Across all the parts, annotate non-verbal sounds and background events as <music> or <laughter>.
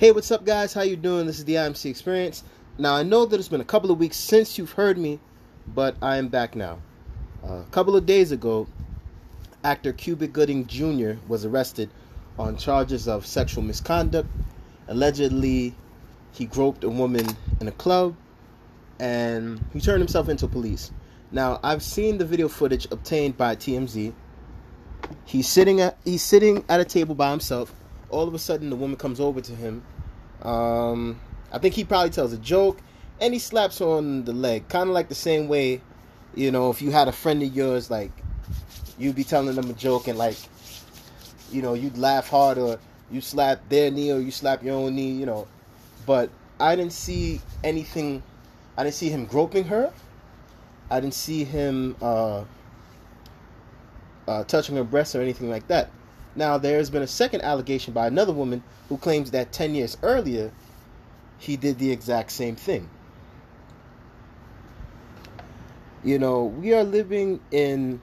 Hey, what's up, guys? How you doing? This is the IMC Experience. Now, I know that it's been a couple of weeks since you've heard me, but I am back now. Uh, a couple of days ago, actor Cuba Gooding Jr. was arrested on charges of sexual misconduct. Allegedly, he groped a woman in a club, and he turned himself into police. Now, I've seen the video footage obtained by TMZ. He's sitting at he's sitting at a table by himself all of a sudden the woman comes over to him. Um, I think he probably tells a joke and he slaps her on the leg, kind of like the same way, you know, if you had a friend of yours, like you'd be telling them a joke and like, you know, you'd laugh hard or you slap their knee or you slap your own knee, you know. But I didn't see anything. I didn't see him groping her. I didn't see him uh, uh, touching her breast or anything like that. Now, there has been a second allegation by another woman who claims that 10 years earlier, he did the exact same thing. You know, we are living in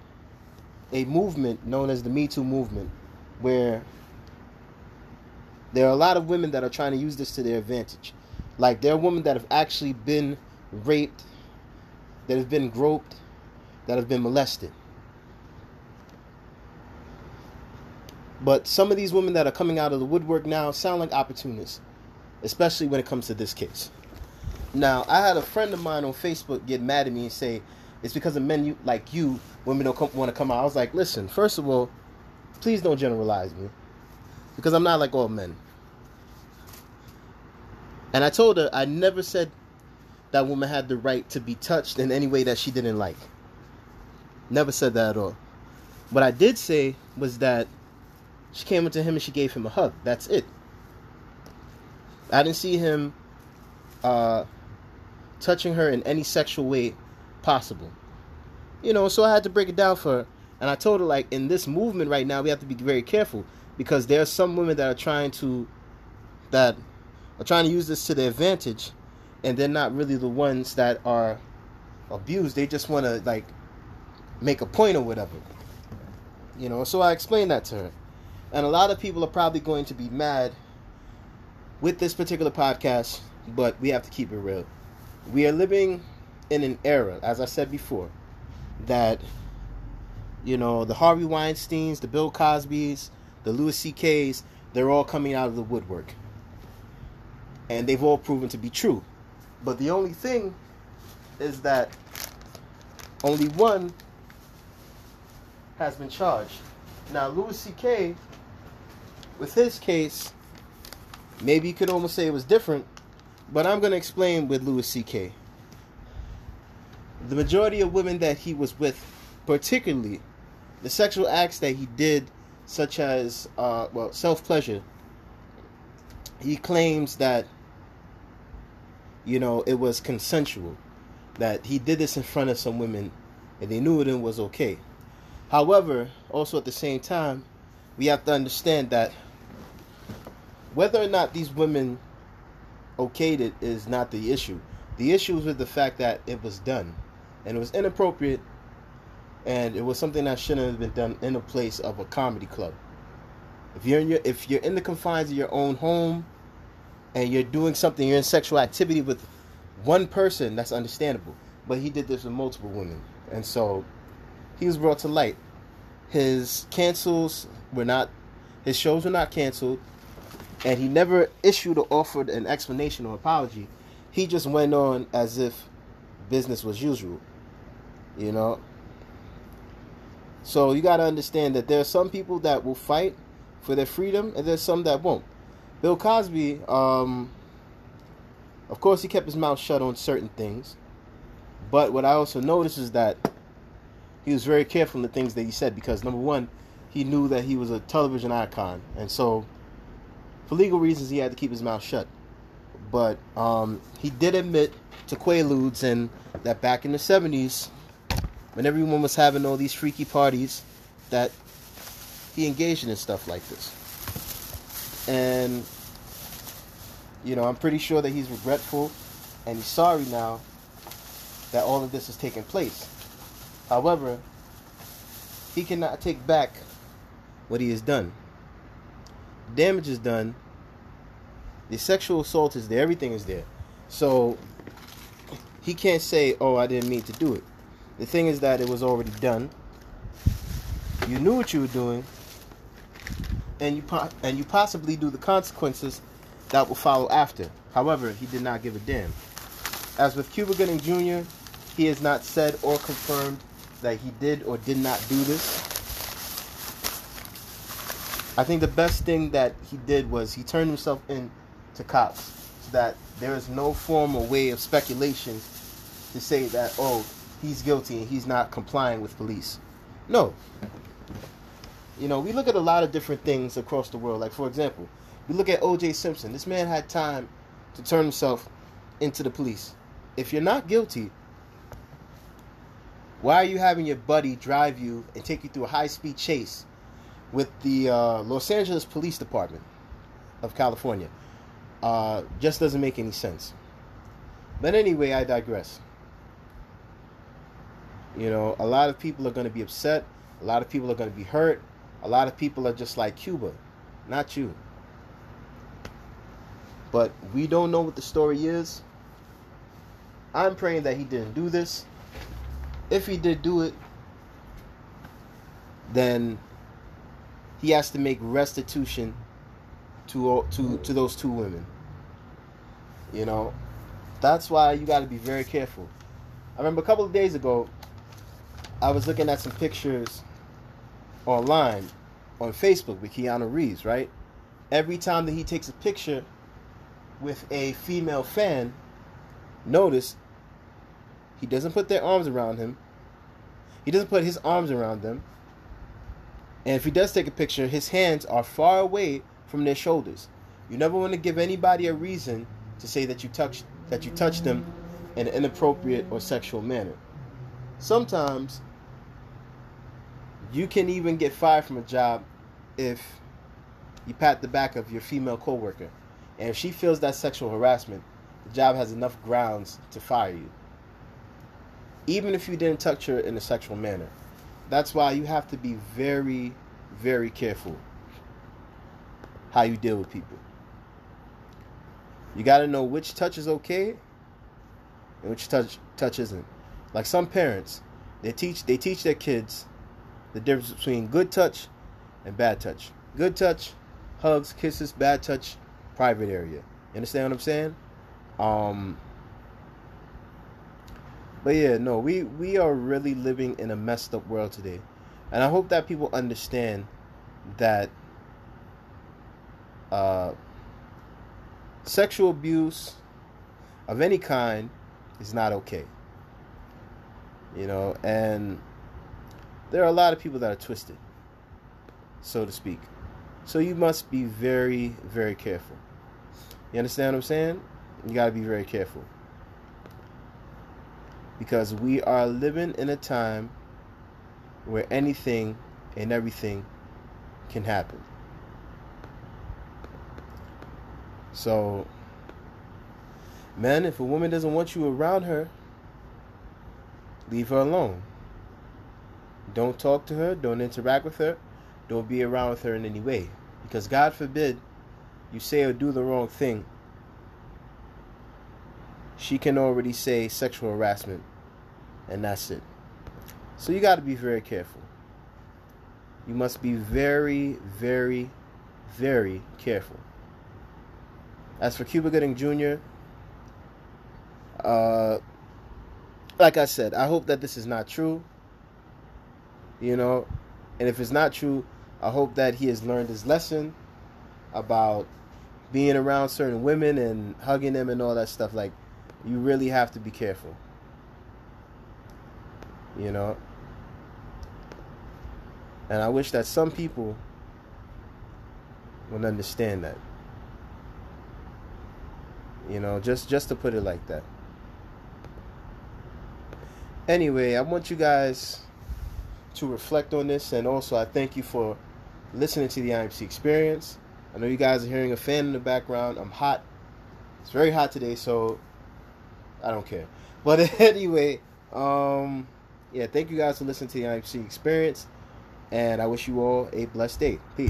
a movement known as the Me Too movement, where there are a lot of women that are trying to use this to their advantage. Like, there are women that have actually been raped, that have been groped, that have been molested. But some of these women that are coming out of the woodwork now sound like opportunists, especially when it comes to this case. Now, I had a friend of mine on Facebook get mad at me and say, it's because of men you, like you, women don't come, want to come out. I was like, listen, first of all, please don't generalize me. Because I'm not like all men. And I told her I never said that woman had the right to be touched in any way that she didn't like. Never said that at all. What I did say was that she came up to him and she gave him a hug. That's it. I didn't see him uh, touching her in any sexual way possible. You know, so I had to break it down for her. And I told her, like, in this movement right now, we have to be very careful because there are some women that are trying to, that are trying to use this to their advantage, and they're not really the ones that are abused. They just want to, like, make a point or whatever. You know, so I explained that to her. And a lot of people are probably going to be mad with this particular podcast, but we have to keep it real. We are living in an era, as I said before, that, you know, the Harvey Weinsteins, the Bill Cosbys, the Louis C.K.'s, they're all coming out of the woodwork. And they've all proven to be true. But the only thing is that only one has been charged. Now, Louis C.K with his case, maybe you could almost say it was different, but I'm going to explain with Louis C.K. The majority of women that he was with, particularly the sexual acts that he did, such as, uh, well, self pleasure, he claims that, you know, it was consensual, that he did this in front of some women and they knew it and was okay. However, also at the same time, we have to understand that whether or not these women okayed it is not the issue. The issue is with the fact that it was done, and it was inappropriate, and it was something that shouldn't have been done in a place of a comedy club. If you're in your, if you're in the confines of your own home, and you're doing something, you're in sexual activity with one person, that's understandable. But he did this with multiple women, and so he was brought to light. His cancels were not, his shows were not canceled and he never issued or offered an explanation or apology. He just went on as if business was usual, you know. So you got to understand that there are some people that will fight for their freedom, and there's some that won't. Bill Cosby, um, of course, he kept his mouth shut on certain things, but what I also noticed is that he was very careful in the things that he said because number one, he knew that he was a television icon, and so for legal reasons, he had to keep his mouth shut. But um, he did admit to Quaaludes and that back in the 70s, when everyone was having all these freaky parties, that he engaged in stuff like this. And, you know, I'm pretty sure that he's regretful and he's sorry now that all of this has taken place. However, he cannot take back what he has done damage is done, The sexual assault is there. Everything is there. So he can't say, "Oh, I didn't mean to do it." The thing is that it was already done. You knew what you were doing, and you po- and you possibly do the consequences that will follow after. However, he did not give a damn. As with Cuba Gooding Jr., he has not said or confirmed that he did or did not do this. I think the best thing that he did was he turned himself in to cops so that there is no form or way of speculation to say that, oh, he's guilty and he's not complying with police. No. You know, we look at a lot of different things across the world. Like, for example, we look at O.J. Simpson. This man had time to turn himself into the police. If you're not guilty, why are you having your buddy drive you and take you through a high speed chase with the uh, Los Angeles Police Department of California? Uh, just doesn't make any sense. But anyway, I digress. You know, a lot of people are going to be upset. A lot of people are going to be hurt. A lot of people are just like Cuba, not you. But we don't know what the story is. I'm praying that he didn't do this. If he did do it, then he has to make restitution to to to those two women. You know, that's why you got to be very careful. I remember a couple of days ago, I was looking at some pictures online on Facebook with Keanu Reeves, right? Every time that he takes a picture with a female fan, notice he doesn't put their arms around him. He doesn't put his arms around them. And if he does take a picture, his hands are far away from their shoulders. You never want to give anybody a reason to say that you touch that you touch them in an inappropriate or sexual manner. Sometimes you can even get fired from a job if you pat the back of your female coworker. And if she feels that sexual harassment, the job has enough grounds to fire you. Even if you didn't touch her in a sexual manner. That's why you have to be very, very careful how you deal with people. You got to know which touch is okay and which touch touch isn't. Like some parents, they teach they teach their kids the difference between good touch and bad touch. Good touch, hugs, kisses, bad touch, private area. You understand what I'm saying? Um But yeah, no, we we are really living in a messed up world today. And I hope that people understand that uh sexual abuse of any kind is not okay. You know, and there are a lot of people that are twisted, so to speak. So you must be very, very careful. You understand what I'm saying? You got to be very careful. Because we are living in a time where anything and everything can happen. So, man, if a woman doesn't want you around her, leave her alone. Don't talk to her, don't interact with her, don't be around with her in any way. Because God forbid you say or do the wrong thing, she can already say sexual harassment, and that's it. So you got to be very careful. You must be very, very, very careful. As for Cuba Gooding Jr., uh, like I said, I hope that this is not true. You know, and if it's not true, I hope that he has learned his lesson about being around certain women and hugging them and all that stuff. Like, you really have to be careful. You know? And I wish that some people would understand that. You know, just just to put it like that. Anyway, I want you guys to reflect on this and also I thank you for listening to the IMC experience. I know you guys are hearing a fan in the background. I'm hot. It's very hot today, so I don't care. But <laughs> anyway, um yeah, thank you guys for listening to the IMC experience and I wish you all a blessed day. Peace.